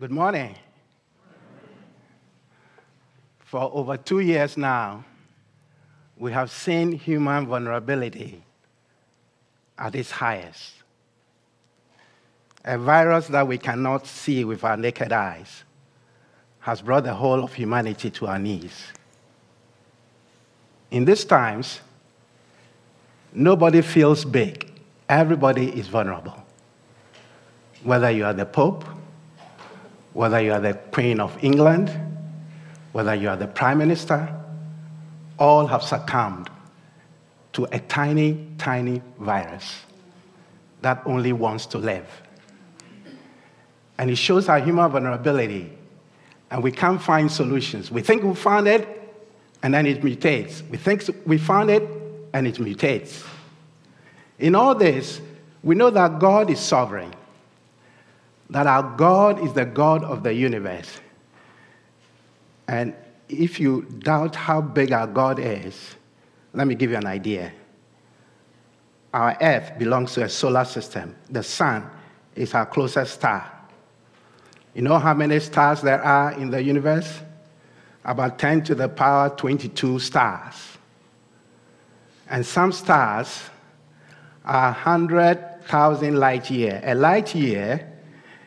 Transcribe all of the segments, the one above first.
Good morning. For over two years now, we have seen human vulnerability at its highest. A virus that we cannot see with our naked eyes has brought the whole of humanity to our knees. In these times, nobody feels big, everybody is vulnerable. Whether you are the Pope, whether you are the Queen of England, whether you are the Prime Minister, all have succumbed to a tiny, tiny virus that only wants to live. And it shows our human vulnerability, and we can't find solutions. We think we found it, and then it mutates. We think we found it, and it mutates. In all this, we know that God is sovereign, that our God is the God of the universe. And if you doubt how big our God is, let me give you an idea. Our Earth belongs to a solar system. The sun is our closest star. You know how many stars there are in the universe? About 10 to the power 22 stars. And some stars are 100,000 light year. A light year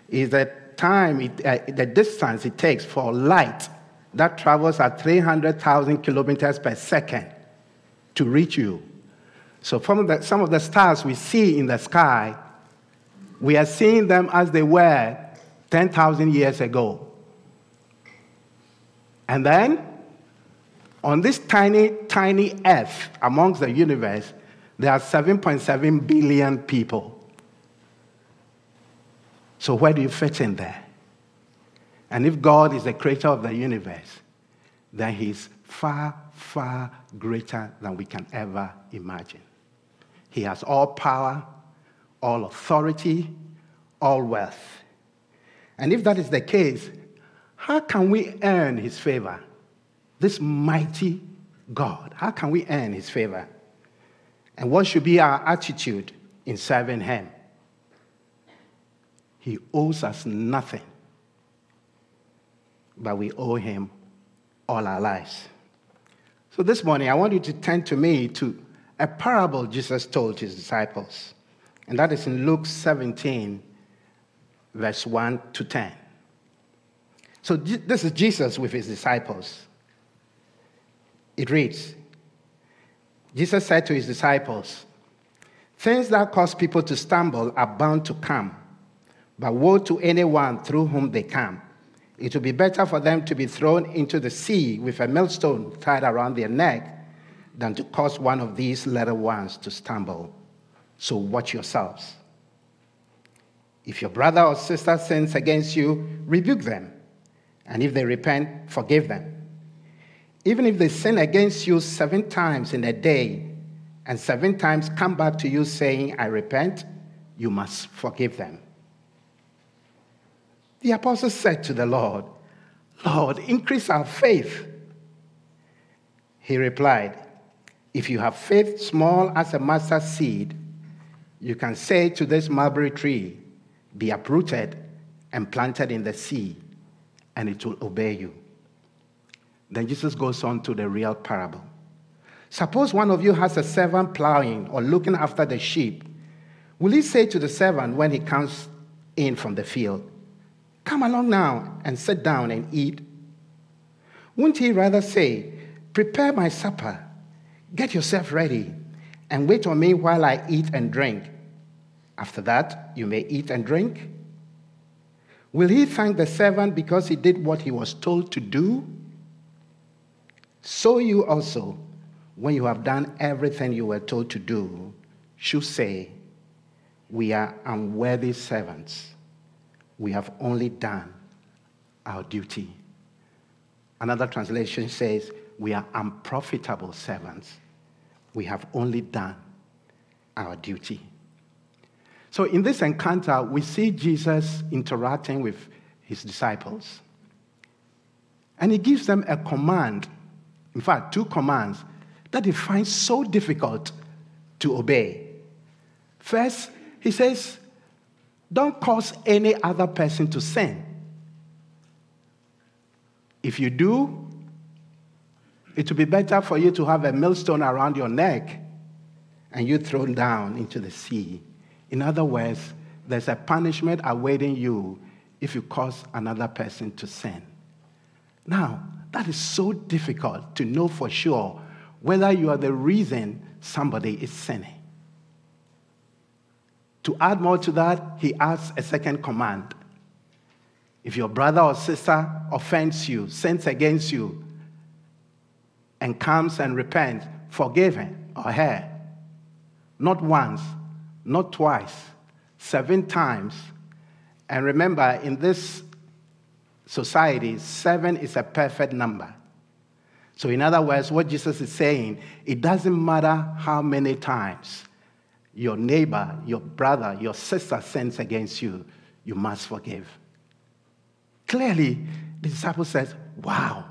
is the time, it, uh, the distance it takes for light that travels at 300,000 kilometers per second to reach you. So, from the, some of the stars we see in the sky, we are seeing them as they were 10,000 years ago. And then, on this tiny, tiny earth amongst the universe, there are 7.7 billion people. So, where do you fit in there? And if God is the creator of the universe, then He's far, far greater than we can ever imagine. He has all power, all authority, all wealth. And if that is the case, how can we earn His favor? This mighty God, how can we earn His favor? And what should be our attitude in serving Him? He owes us nothing but we owe him all our lives. So this morning, I want you to turn to me to a parable Jesus told his disciples, and that is in Luke 17, verse 1 to 10. So this is Jesus with his disciples. It reads Jesus said to his disciples, Things that cause people to stumble are bound to come, but woe to anyone through whom they come. It would be better for them to be thrown into the sea with a millstone tied around their neck than to cause one of these little ones to stumble. So watch yourselves. If your brother or sister sins against you, rebuke them. And if they repent, forgive them. Even if they sin against you seven times in a day, and seven times come back to you saying, I repent, you must forgive them. The apostles said to the Lord, Lord, increase our faith. He replied, If you have faith small as a mustard seed, you can say to this mulberry tree, Be uprooted and planted in the sea, and it will obey you. Then Jesus goes on to the real parable. Suppose one of you has a servant plowing or looking after the sheep. Will he say to the servant when he comes in from the field, Come along now and sit down and eat. Wouldn't he rather say, Prepare my supper, get yourself ready, and wait on me while I eat and drink? After that, you may eat and drink. Will he thank the servant because he did what he was told to do? So you also, when you have done everything you were told to do, should say, We are unworthy servants we have only done our duty. Another translation says, We are unprofitable servants. We have only done our duty. So, in this encounter, we see Jesus interacting with his disciples. And he gives them a command, in fact, two commands, that he finds so difficult to obey. First, he says, don't cause any other person to sin. If you do, it would be better for you to have a millstone around your neck and you thrown down into the sea. In other words, there's a punishment awaiting you if you cause another person to sin. Now, that is so difficult to know for sure whether you are the reason somebody is sinning. To add more to that, he adds a second command. If your brother or sister offends you, sins against you, and comes and repents, forgive him or her. Not once, not twice, seven times. And remember, in this society, seven is a perfect number. So, in other words, what Jesus is saying, it doesn't matter how many times your neighbor, your brother, your sister sins against you, you must forgive. Clearly, the disciple says, Wow,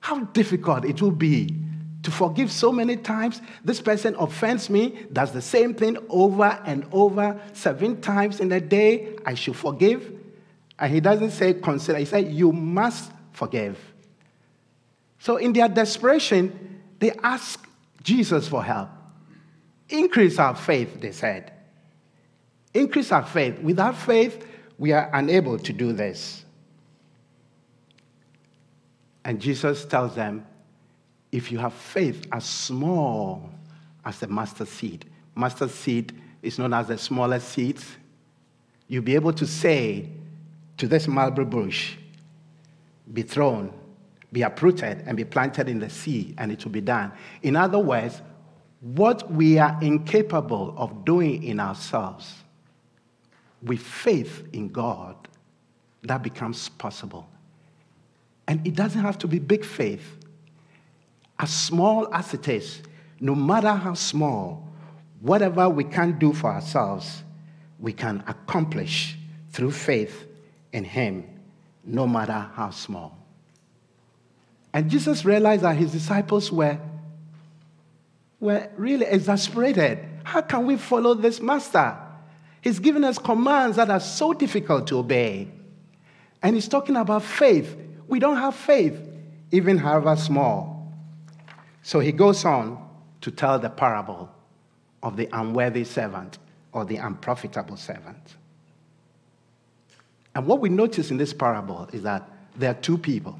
how difficult it will be to forgive so many times. This person offends me, does the same thing over and over, seven times in a day. I should forgive. And he doesn't say consider, he said, You must forgive. So, in their desperation, they ask Jesus for help. Increase our faith, they said. Increase our faith. Without faith, we are unable to do this. And Jesus tells them, if you have faith as small as the mustard seed, mustard seed is known as the smallest seed, you'll be able to say to this mulberry bush, be thrown, be uprooted, and be planted in the sea, and it will be done. In other words, what we are incapable of doing in ourselves, with faith in God, that becomes possible. And it doesn't have to be big faith. As small as it is, no matter how small, whatever we can do for ourselves, we can accomplish through faith in Him, no matter how small. And Jesus realized that his disciples were were really exasperated. How can we follow this master? He's given us commands that are so difficult to obey. And he's talking about faith. We don't have faith, even however small. So he goes on to tell the parable of the unworthy servant or the unprofitable servant. And what we notice in this parable is that there are two people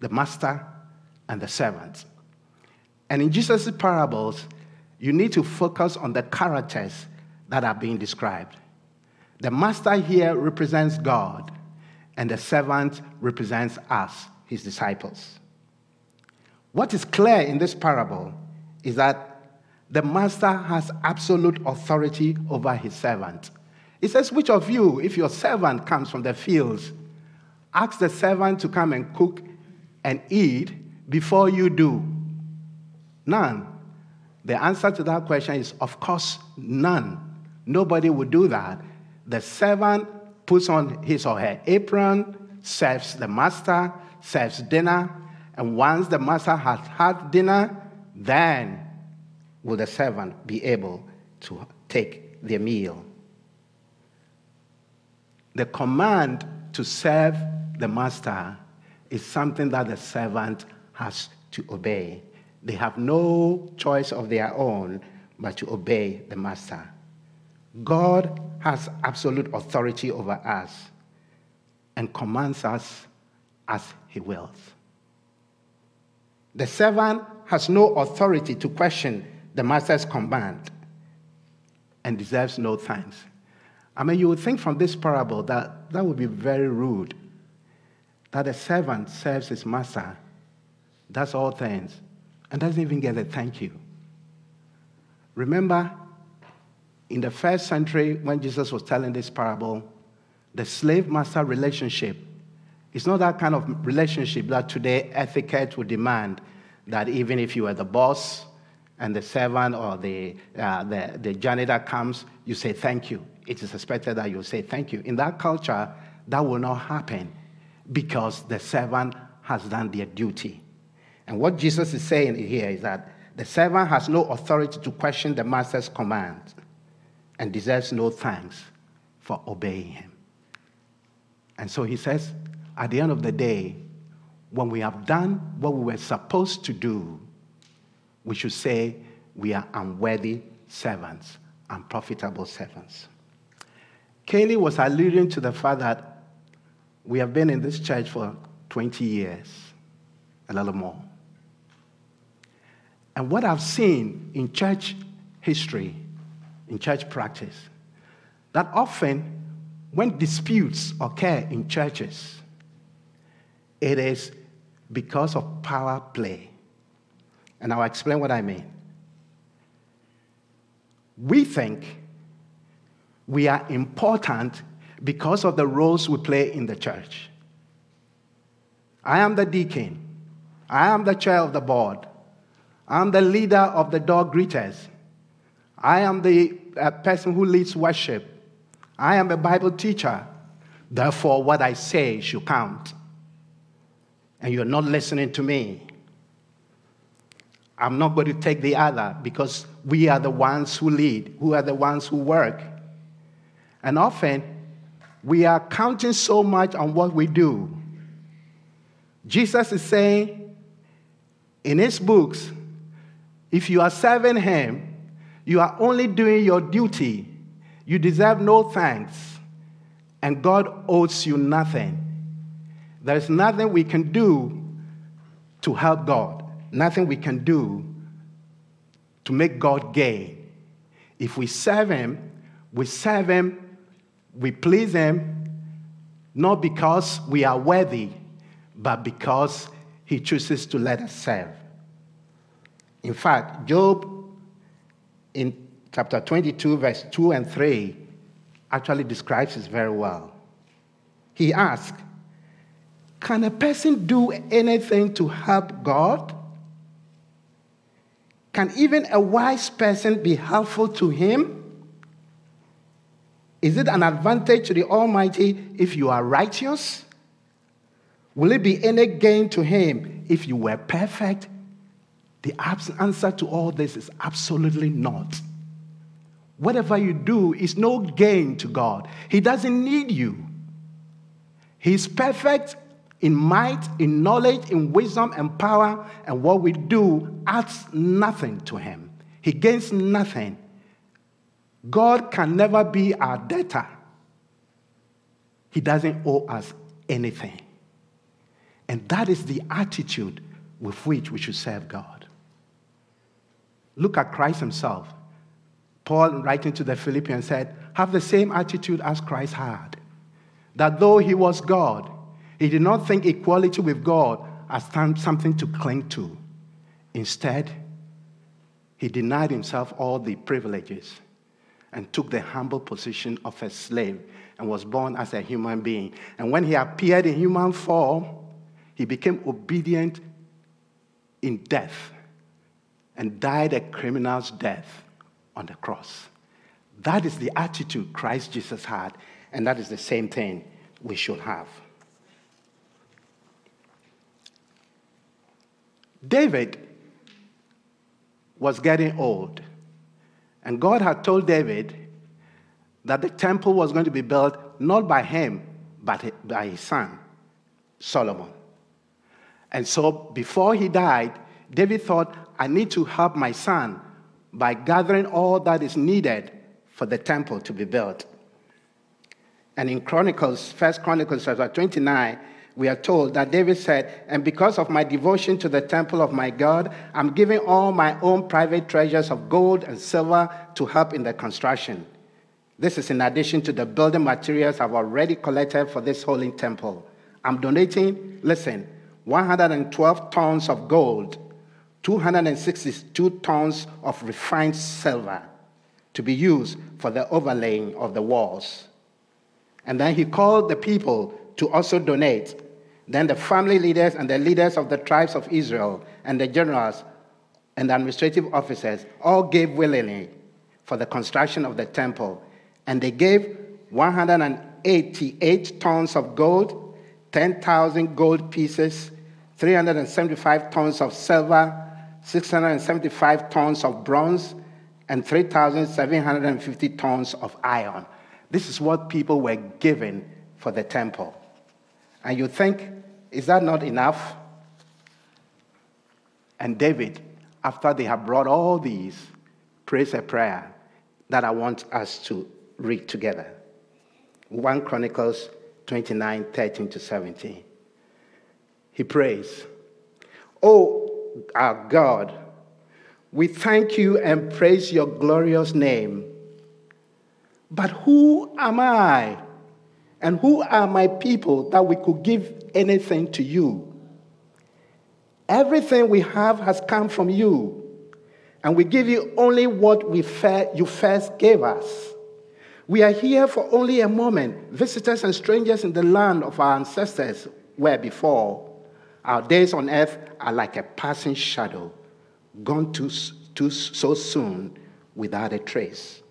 the master and the servant. And in Jesus' parables, you need to focus on the characters that are being described. The master here represents God, and the servant represents us, his disciples. What is clear in this parable is that the master has absolute authority over his servant. He says, Which of you, if your servant comes from the fields, ask the servant to come and cook and eat before you do? None. The answer to that question is, of course, none. Nobody would do that. The servant puts on his or her apron, serves the master, serves dinner, and once the master has had dinner, then will the servant be able to take the meal. The command to serve the master is something that the servant has to obey. They have no choice of their own but to obey the master. God has absolute authority over us and commands us as he wills. The servant has no authority to question the master's command and deserves no thanks. I mean, you would think from this parable that that would be very rude. That a servant serves his master, does all things, and doesn't even get a thank you. Remember, in the first century, when Jesus was telling this parable, the slave master relationship is not that kind of relationship that today etiquette would demand that even if you are the boss and the servant or the, uh, the, the janitor comes, you say thank you. It is expected that you say thank you. In that culture, that will not happen because the servant has done their duty. And what Jesus is saying here is that the servant has no authority to question the master's command and deserves no thanks for obeying him. And so he says, at the end of the day, when we have done what we were supposed to do, we should say we are unworthy servants, unprofitable servants. Kaylee was alluding to the fact that we have been in this church for 20 years, a little more. And what I've seen in church history, in church practice, that often when disputes occur in churches, it is because of power play. And I'll explain what I mean. We think we are important because of the roles we play in the church. I am the deacon. I am the chair of the board. I'm the leader of the dog greeters. I am the uh, person who leads worship. I am a Bible teacher. Therefore, what I say should count. And you're not listening to me. I'm not going to take the other because we are the ones who lead, who are the ones who work. And often, we are counting so much on what we do. Jesus is saying in his books, if you are serving him, you are only doing your duty. You deserve no thanks, and God owes you nothing. There's nothing we can do to help God nothing we can do to make God gay. If we serve Him, we serve Him, we please Him, not because we are worthy, but because He chooses to let us serve. In fact, Job in chapter 22, verse 2 and 3, actually describes this very well. He asks, Can a person do anything to help God? Can even a wise person be helpful to him? Is it an advantage to the Almighty if you are righteous? Will it be any gain to him if you were perfect? The answer to all this is absolutely not. Whatever you do is no gain to God. He doesn't need you. He's perfect in might, in knowledge, in wisdom and power, and what we do adds nothing to him. He gains nothing. God can never be our debtor. He doesn't owe us anything. And that is the attitude with which we should serve God. Look at Christ himself. Paul, writing to the Philippians, said, Have the same attitude as Christ had. That though he was God, he did not think equality with God as something to cling to. Instead, he denied himself all the privileges and took the humble position of a slave and was born as a human being. And when he appeared in human form, he became obedient in death and died a criminal's death on the cross. That is the attitude Christ Jesus had, and that is the same thing we should have. David was getting old, and God had told David that the temple was going to be built not by him, but by his son, Solomon. And so before he died, David thought, I need to help my son by gathering all that is needed for the temple to be built. And in Chronicles, First Chronicles chapter 29, we are told that David said, And because of my devotion to the temple of my God, I'm giving all my own private treasures of gold and silver to help in the construction. This is in addition to the building materials I've already collected for this holy temple. I'm donating, listen, 112 tons of gold, 262 tons of refined silver to be used for the overlaying of the walls. And then he called the people to also donate then the family leaders and the leaders of the tribes of Israel and the generals and the administrative officers all gave willingly for the construction of the temple. And they gave 188 tons of gold, 10,000 gold pieces, 375 tons of silver, 675 tons of bronze, and 3,750 tons of iron. This is what people were given for the temple. And you think, is that not enough? And David, after they have brought all these, prays a prayer that I want us to read together. 1 Chronicles 29 13 to 17. He prays, Oh, our God, we thank you and praise your glorious name. But who am I? And who are my people that we could give anything to you? Everything we have has come from you, and we give you only what we you first gave us. We are here for only a moment, visitors and strangers in the land of our ancestors were before. Our days on earth are like a passing shadow, gone too, too so soon without a trace.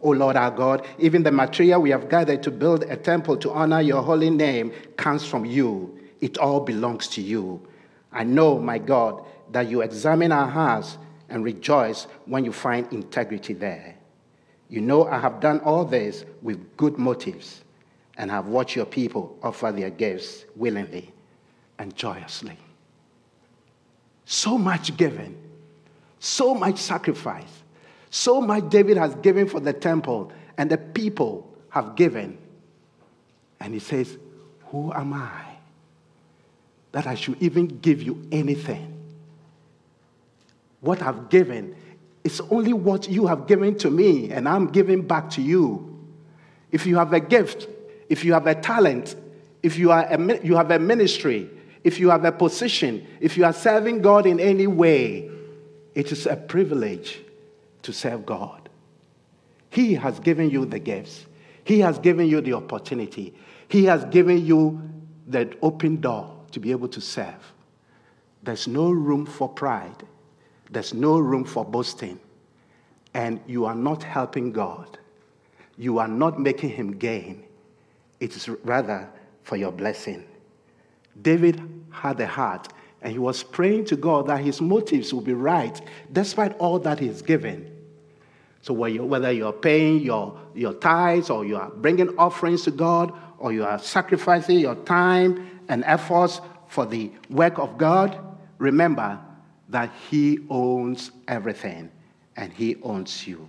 O Lord our God, even the material we have gathered to build a temple to honor your holy name comes from you. It all belongs to you. I know, my God, that you examine our hearts and rejoice when you find integrity there. You know, I have done all this with good motives and have watched your people offer their gifts willingly and joyously. So much given, so much sacrifice so much David has given for the temple, and the people have given. And he says, Who am I that I should even give you anything? What I've given is only what you have given to me, and I'm giving back to you. If you have a gift, if you have a talent, if you, are a, you have a ministry, if you have a position, if you are serving God in any way, it is a privilege to serve God. He has given you the gifts, He has given you the opportunity, He has given you the open door to be able to serve. There's no room for pride, there's no room for boasting, and you are not helping God. You are not making Him gain. It is rather for your blessing. David had a heart and he was praying to God that his motives would be right despite all that he's given. So whether you're paying your, your tithes or you are bringing offerings to God or you are sacrificing your time and efforts for the work of God, remember that He owns everything and He owns you.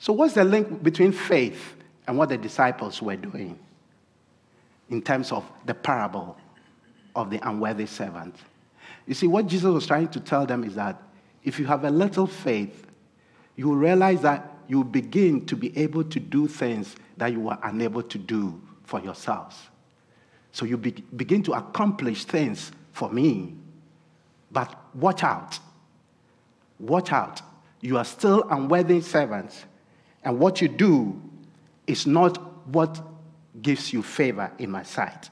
So, what's the link between faith and what the disciples were doing in terms of the parable of the unworthy servant? You see, what Jesus was trying to tell them is that if you have a little faith, you will realize that you begin to be able to do things that you were unable to do for yourselves. So you be- begin to accomplish things for me. But watch out. Watch out. You are still unworthy servants. And what you do is not what gives you favor in my sight.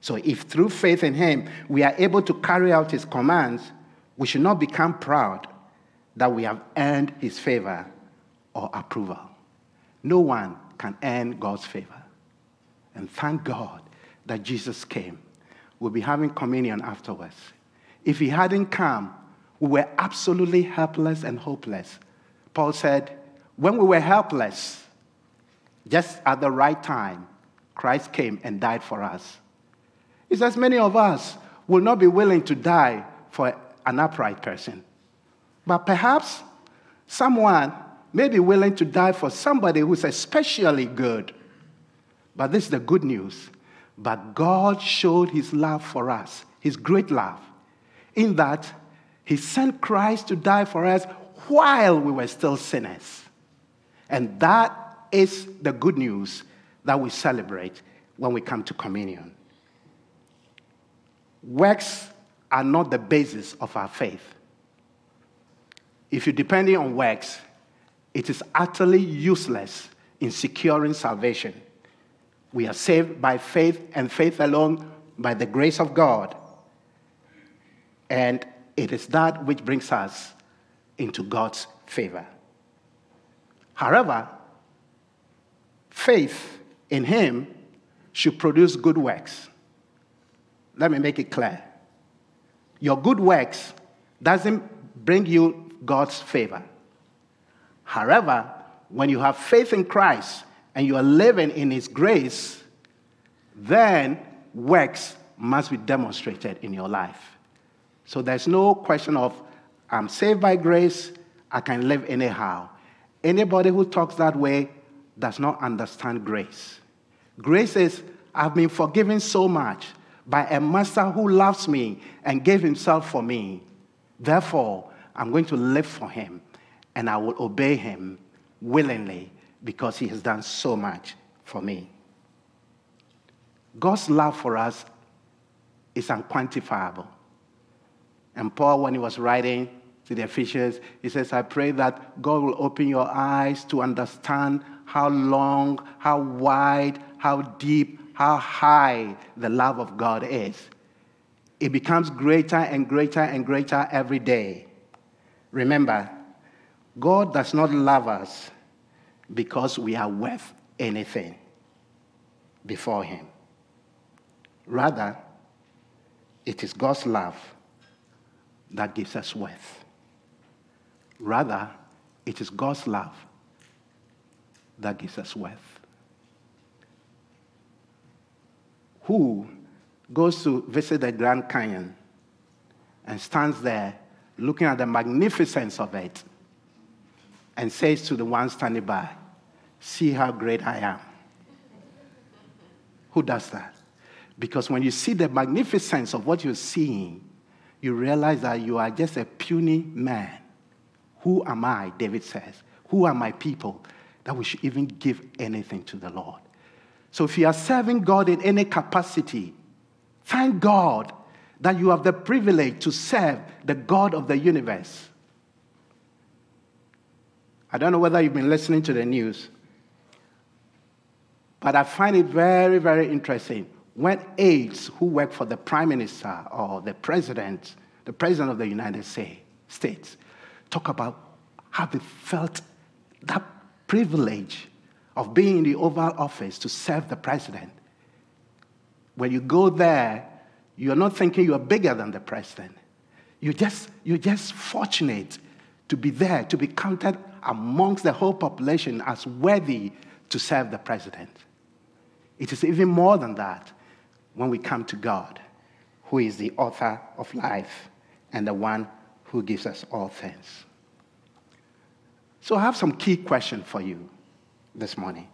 So if through faith in him we are able to carry out his commands, we should not become proud that we have earned his favor or approval. No one can earn God's favor. And thank God that Jesus came. We'll be having communion afterwards. If he hadn't come, we were absolutely helpless and hopeless. Paul said, when we were helpless, just at the right time, Christ came and died for us. He says, many of us will not be willing to die for an upright person. But perhaps someone may be willing to die for somebody who's especially good. But this is the good news. But God showed his love for us, his great love, in that he sent Christ to die for us while we were still sinners. And that is the good news that we celebrate when we come to communion. Works are not the basis of our faith if you're depending on works, it is utterly useless in securing salvation. We are saved by faith and faith alone by the grace of God. And it is that which brings us into God's favor. However, faith in Him should produce good works. Let me make it clear. Your good works doesn't bring you God's favor. However, when you have faith in Christ and you are living in His grace, then works must be demonstrated in your life. So there's no question of, I'm saved by grace, I can live anyhow. Anybody who talks that way does not understand grace. Grace is, I've been forgiven so much by a master who loves me and gave himself for me. Therefore, I'm going to live for him and I will obey him willingly because he has done so much for me. God's love for us is unquantifiable. And Paul, when he was writing to the Ephesians, he says, I pray that God will open your eyes to understand how long, how wide, how deep, how high the love of God is. It becomes greater and greater and greater every day. Remember, God does not love us because we are worth anything before Him. Rather, it is God's love that gives us worth. Rather, it is God's love that gives us worth. Who goes to visit the Grand Canyon and stands there looking at the magnificence of it and says to the one standing by, See how great I am? Who does that? Because when you see the magnificence of what you're seeing, you realize that you are just a puny man. Who am I? David says. Who are my people that we should even give anything to the Lord? So if you are serving God in any capacity, thank God that you have the privilege to serve the God of the universe. I don't know whether you've been listening to the news, but I find it very, very interesting when aides who work for the prime minister or the president, the president of the United States, talk about how they felt that privilege of being in the Oval Office to serve the president. When you go there, you're not thinking you're bigger than the president. You're just, you're just fortunate to be there, to be counted amongst the whole population as worthy to serve the president. It is even more than that when we come to God, who is the author of life and the one who gives us all things. So I have some key questions for you this morning.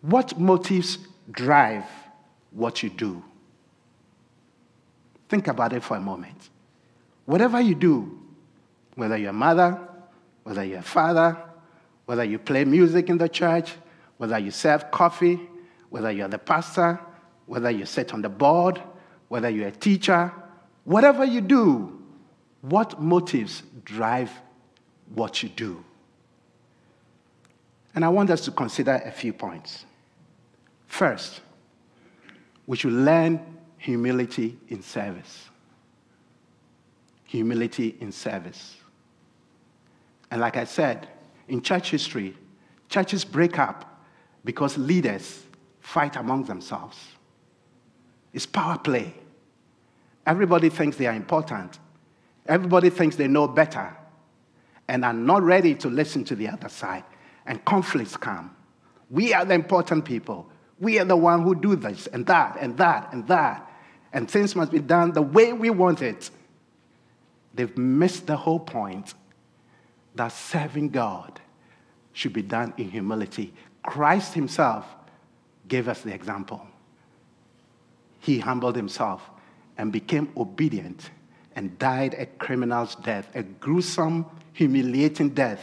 What motives drive what you do? Think about it for a moment. Whatever you do, whether you're a mother, whether you're a father, whether you play music in the church, whether you serve coffee, whether you're the pastor, whether you sit on the board, whether you're a teacher, whatever you do, what motives drive what you do? And I want us to consider a few points. First, we should learn humility in service. Humility in service. And like I said, in church history, churches break up because leaders fight among themselves. It's power play. Everybody thinks they are important. Everybody thinks they know better and are not ready to listen to the other side. And conflicts come. We are the important people. We are the one who do this and that and that and that. And things must be done the way we want it. They've missed the whole point that serving God should be done in humility. Christ Himself gave us the example. He humbled himself and became obedient and died a criminal's death, a gruesome, humiliating death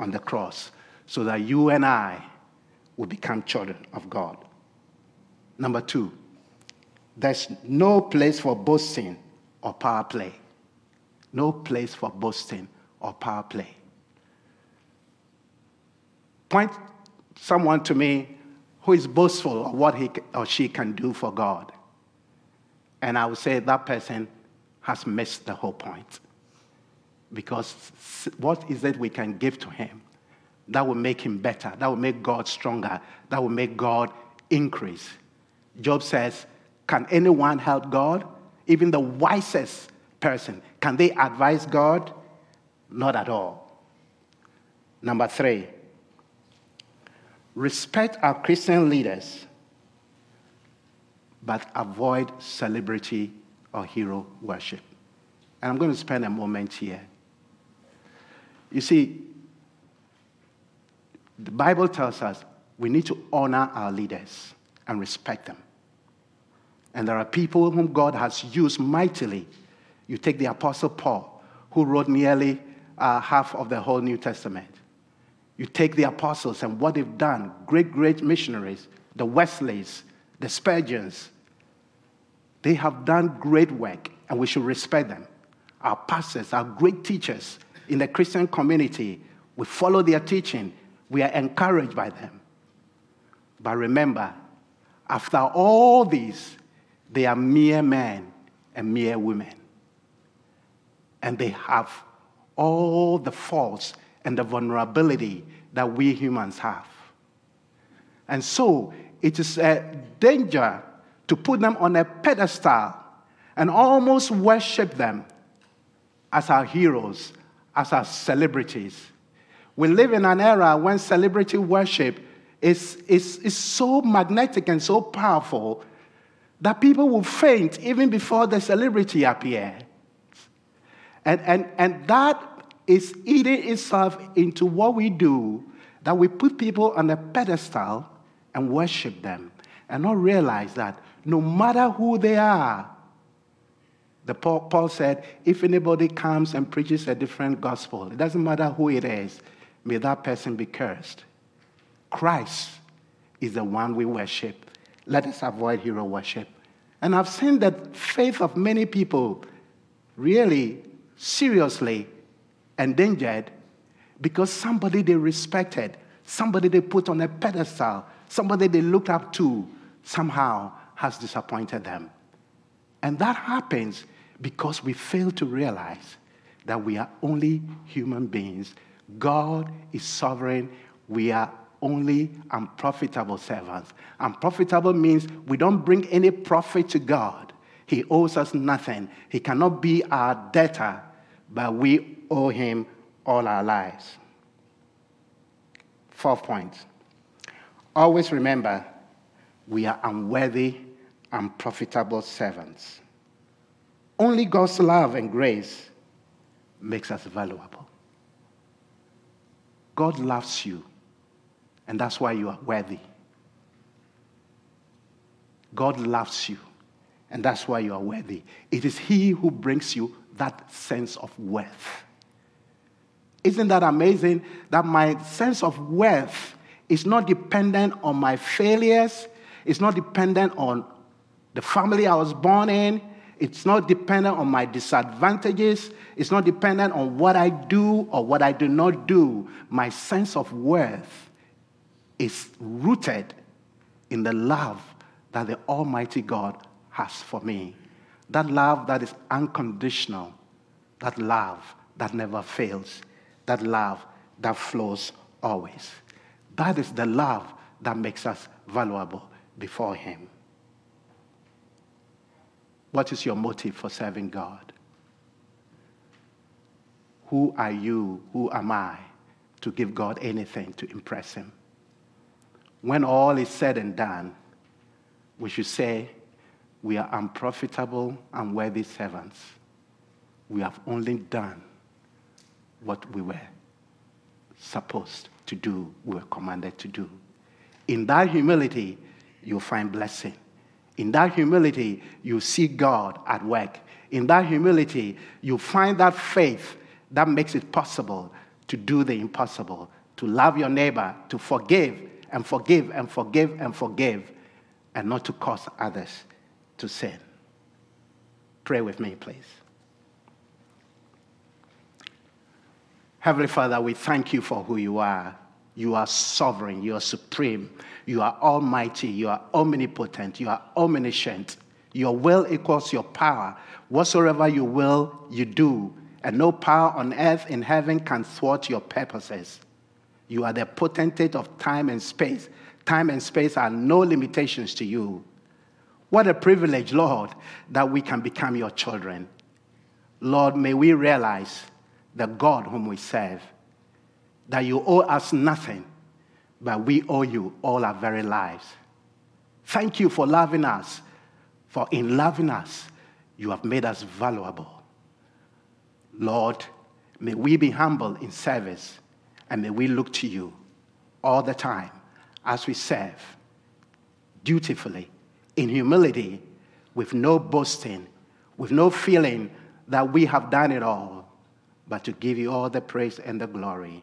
on the cross, so that you and I would become children of God. Number two, there's no place for boasting or power play. No place for boasting or power play. Point someone to me who is boastful of what he or she can do for God. And I would say that person has missed the whole point. Because what is it we can give to him that will make him better, that will make God stronger, that will make God increase? Job says, Can anyone help God? Even the wisest person, can they advise God? Not at all. Number three, respect our Christian leaders, but avoid celebrity or hero worship. And I'm going to spend a moment here. You see, the Bible tells us we need to honor our leaders and respect them. And there are people whom God has used mightily. You take the Apostle Paul, who wrote nearly uh, half of the whole New Testament. You take the apostles and what they've done, great, great missionaries, the Wesleys, the Spurgeons. They have done great work, and we should respect them. Our pastors, our great teachers in the Christian community, we follow their teaching, we are encouraged by them. But remember, after all these, they are mere men and mere women. And they have all the faults and the vulnerability that we humans have. And so it is a danger to put them on a pedestal and almost worship them as our heroes, as our celebrities. We live in an era when celebrity worship is, is, is so magnetic and so powerful that people will faint even before the celebrity appears. And, and, and that is eating itself into what we do, that we put people on a pedestal and worship them and not realize that no matter who they are, the Paul, Paul said, if anybody comes and preaches a different gospel, it doesn't matter who it is, may that person be cursed. Christ is the one we worship. Let us avoid hero worship. And I've seen that faith of many people really seriously endangered because somebody they respected, somebody they put on a pedestal, somebody they looked up to somehow has disappointed them. And that happens because we fail to realize that we are only human beings. God is sovereign. We are only unprofitable servants. Unprofitable means we don't bring any profit to God. He owes us nothing. He cannot be our debtor but we owe him all our lives. Fourth point. Always remember, we are unworthy, unprofitable servants. Only God's love and grace makes us valuable. God loves you, and that's why you are worthy. God loves you, and that's why you are worthy. It is He who brings you that sense of worth. Isn't that amazing that my sense of worth is not dependent on my failures, it's not dependent on the family I was born in, it's not dependent on my disadvantages, it's not dependent on what I do or what I do not do. My sense of worth is rooted in the love that the Almighty God has for me. That love that is unconditional, that love that never fails, that love that flows always. That is the love that makes us valuable before Him. What is your motive for serving God? Who are you? Who am I to give God anything to impress Him? When all is said and done, we should say, we are unprofitable, unworthy servants. We have only done what we were supposed to do, we were commanded to do. In that humility, you'll find blessing. In that humility, you see God at work. In that humility, you find that faith that makes it possible to do the impossible, to love your neighbor, to forgive and forgive and forgive and forgive, and not to cause others to sin. Pray with me, please. Heavenly Father, we thank you for who you are. You are sovereign, you are supreme, you are almighty, you are omnipotent, you are omniscient. Your will equals your power. Whatsoever you will, you do, and no power on earth in heaven can thwart your purposes. You are the potentate of time and space. Time and space are no limitations to you. What a privilege, Lord, that we can become your children. Lord, may we realize the God whom we serve, that you owe us nothing, but we owe you all our very lives. Thank you for loving us, for in loving us, You have made us valuable. Lord, may we be humble in service and may we look to you all the time as we serve dutifully, in humility, with no boasting, with no feeling that we have done it all, but to give you all the praise and the glory.